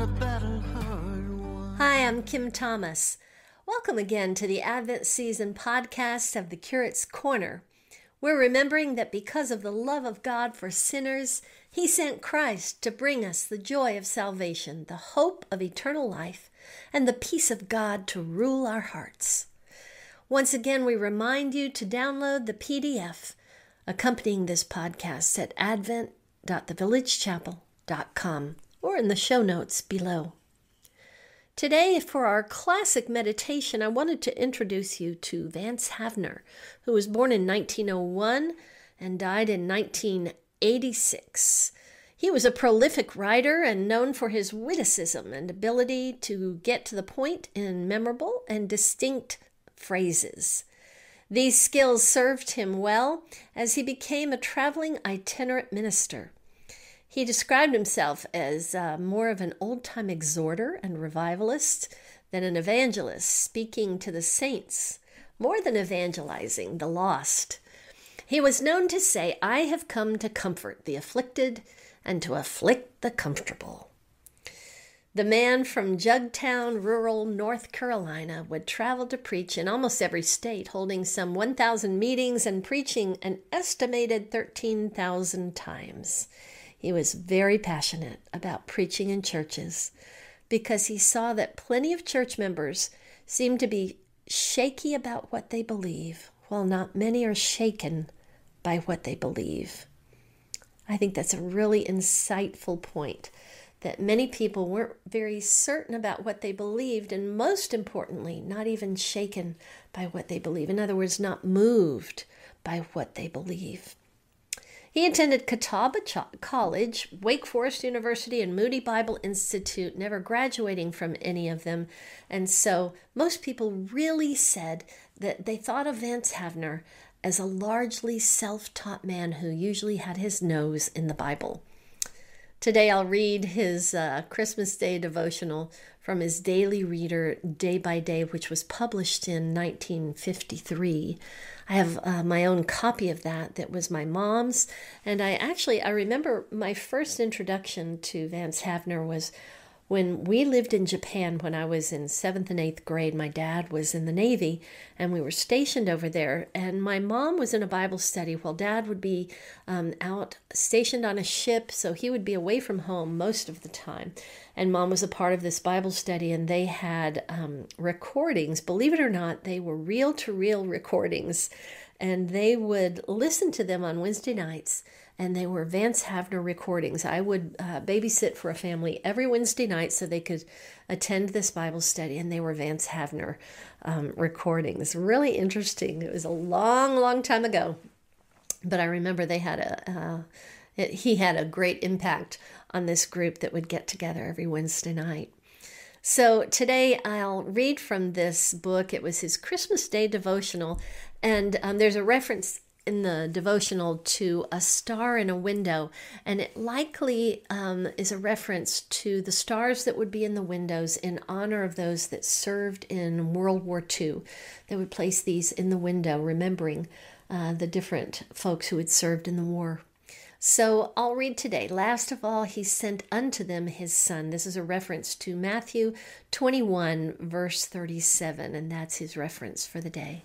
Hi, I'm Kim Thomas. Welcome again to the Advent Season podcast of the Curate's Corner. We're remembering that because of the love of God for sinners, He sent Christ to bring us the joy of salvation, the hope of eternal life, and the peace of God to rule our hearts. Once again, we remind you to download the PDF accompanying this podcast at advent.thevillagechapel.com or in the show notes below. Today, for our classic meditation, I wanted to introduce you to Vance Havner, who was born in 1901 and died in 1986. He was a prolific writer and known for his witticism and ability to get to the point in memorable and distinct phrases. These skills served him well as he became a traveling itinerant minister. He described himself as uh, more of an old time exhorter and revivalist than an evangelist, speaking to the saints more than evangelizing the lost. He was known to say, I have come to comfort the afflicted and to afflict the comfortable. The man from Jugtown, rural North Carolina, would travel to preach in almost every state, holding some 1,000 meetings and preaching an estimated 13,000 times. He was very passionate about preaching in churches because he saw that plenty of church members seem to be shaky about what they believe, while not many are shaken by what they believe. I think that's a really insightful point that many people weren't very certain about what they believed, and most importantly, not even shaken by what they believe. In other words, not moved by what they believe. He attended Catawba College, Wake Forest University, and Moody Bible Institute, never graduating from any of them. And so most people really said that they thought of Vance Havner as a largely self taught man who usually had his nose in the Bible. Today I'll read his uh, Christmas Day devotional from his daily reader, Day by Day, which was published in 1953. I have uh, my own copy of that that was my mom's, and I actually I remember my first introduction to Vance Havner was when we lived in Japan when I was in seventh and eighth grade, my dad was in the Navy and we were stationed over there. And my mom was in a Bible study while dad would be um, out stationed on a ship. So he would be away from home most of the time. And mom was a part of this Bible study and they had um, recordings. Believe it or not, they were reel to reel recordings. And they would listen to them on Wednesday nights and they were Vance Havner recordings. I would uh, babysit for a family every Wednesday night so they could attend this Bible study, and they were Vance Havner um, recordings. Really interesting. It was a long, long time ago, but I remember they had a. Uh, he had a great impact on this group that would get together every Wednesday night. So today I'll read from this book. It was his Christmas Day devotional, and um, there's a reference in the devotional to a star in a window, and it likely um, is a reference to the stars that would be in the windows in honor of those that served in World War II. They would place these in the window, remembering uh, the different folks who had served in the war. So I'll read today. Last of all, he sent unto them his son. This is a reference to Matthew 21, verse 37, and that's his reference for the day.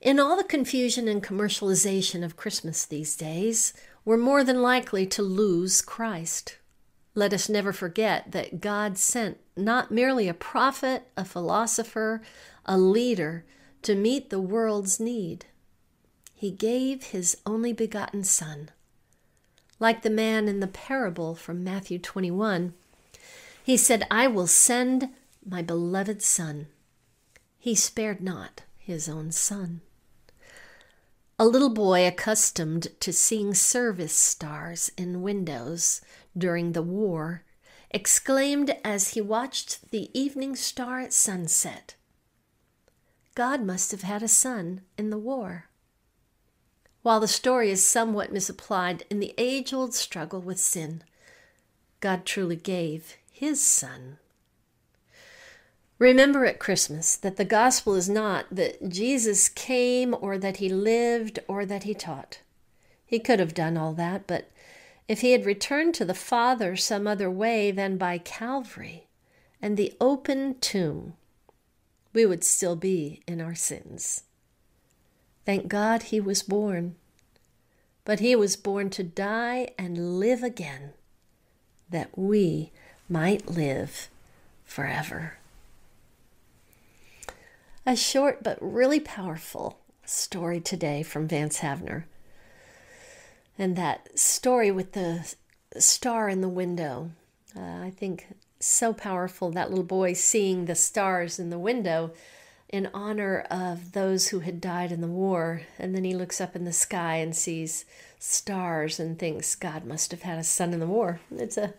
In all the confusion and commercialization of Christmas these days, we're more than likely to lose Christ. Let us never forget that God sent not merely a prophet, a philosopher, a leader to meet the world's need. He gave his only begotten Son. Like the man in the parable from Matthew 21, he said, I will send my beloved Son. He spared not his own Son. A little boy accustomed to seeing service stars in windows during the war exclaimed as he watched the evening star at sunset God must have had a son in the war. While the story is somewhat misapplied in the age old struggle with sin, God truly gave his son Remember at Christmas that the gospel is not that Jesus came or that he lived or that he taught. He could have done all that, but if he had returned to the Father some other way than by Calvary, and the open tomb, we would still be in our sins. Thank God he was born, but he was born to die and live again, that we might live forever. A short but really powerful story today from Vance Havner. And that story with the star in the window, uh, I think so powerful. That little boy seeing the stars in the window in honor of those who had died in the war. And then he looks up in the sky and sees stars and thinks God must have had a son in the war. It's a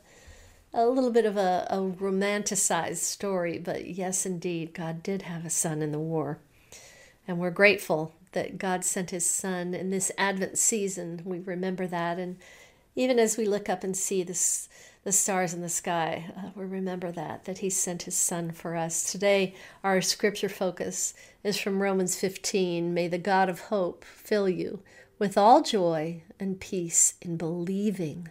a little bit of a, a romanticized story, but yes, indeed, God did have a son in the war. And we're grateful that God sent his son in this Advent season. We remember that. And even as we look up and see this, the stars in the sky, uh, we remember that, that he sent his son for us. Today, our scripture focus is from Romans 15. May the God of hope fill you with all joy and peace in believing,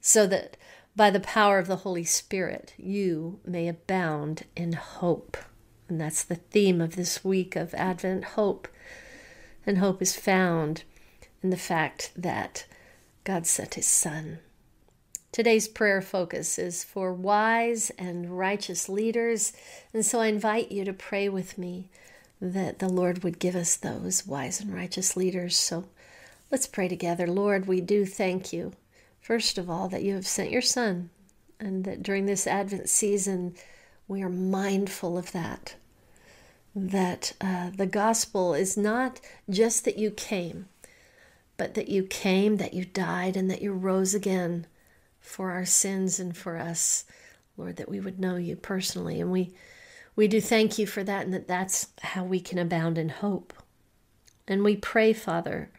so that by the power of the Holy Spirit, you may abound in hope. And that's the theme of this week of Advent hope. And hope is found in the fact that God sent his Son. Today's prayer focus is for wise and righteous leaders. And so I invite you to pray with me that the Lord would give us those wise and righteous leaders. So let's pray together. Lord, we do thank you First of all, that you have sent your Son, and that during this Advent season, we are mindful of that. That uh, the gospel is not just that you came, but that you came, that you died, and that you rose again for our sins and for us, Lord, that we would know you personally. And we, we do thank you for that, and that that's how we can abound in hope. And we pray, Father,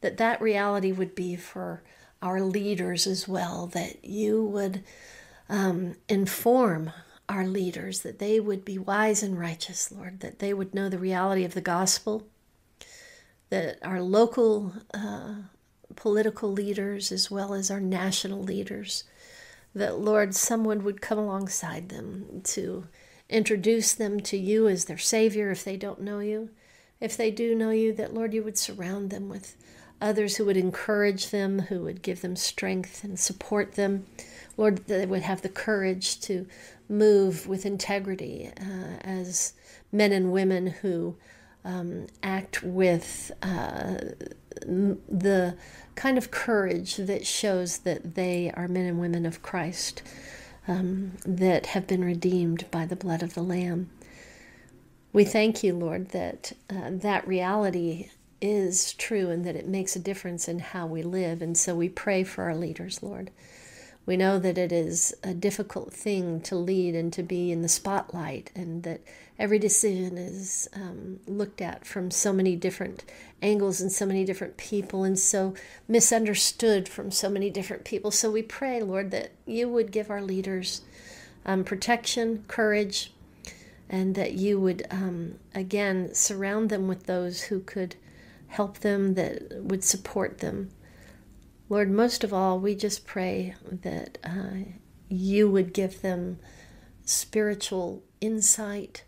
that that reality would be for our leaders as well, that you would um, inform our leaders, that they would be wise and righteous, Lord, that they would know the reality of the gospel, that our local uh, political leaders, as well as our national leaders, that, Lord, someone would come alongside them to introduce them to you as their Savior if they don't know you. If they do know you, that, Lord, you would surround them with others who would encourage them, who would give them strength and support them. Lord, that they would have the courage to move with integrity uh, as men and women who um, act with uh, the kind of courage that shows that they are men and women of Christ um, that have been redeemed by the blood of the Lamb. We thank you, Lord, that uh, that reality is true and that it makes a difference in how we live. And so we pray for our leaders, Lord. We know that it is a difficult thing to lead and to be in the spotlight, and that every decision is um, looked at from so many different angles and so many different people, and so misunderstood from so many different people. So we pray, Lord, that you would give our leaders um, protection, courage, and that you would, um, again, surround them with those who could help them, that would support them. Lord, most of all, we just pray that uh, you would give them spiritual insight,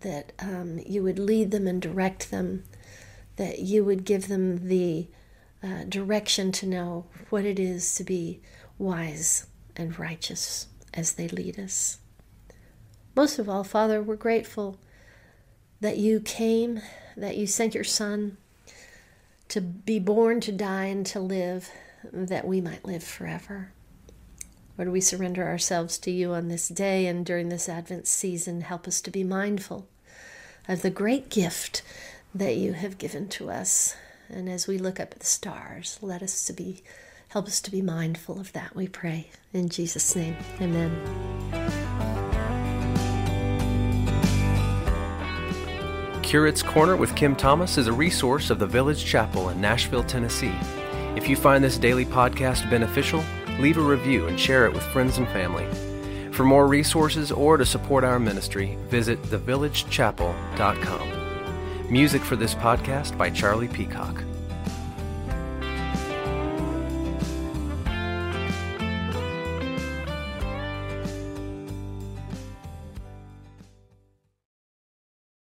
that um, you would lead them and direct them, that you would give them the uh, direction to know what it is to be wise and righteous as they lead us. Most of all, Father, we're grateful that you came, that you sent your Son, to be born, to die, and to live, that we might live forever. Lord, we surrender ourselves to you on this day and during this Advent season. Help us to be mindful of the great gift that you have given to us. And as we look up at the stars, let us to be help us to be mindful of that, we pray. In Jesus' name. Amen. Curate's Corner with Kim Thomas is a resource of the Village Chapel in Nashville, Tennessee. If you find this daily podcast beneficial, leave a review and share it with friends and family. For more resources or to support our ministry, visit thevillagechapel.com. Music for this podcast by Charlie Peacock.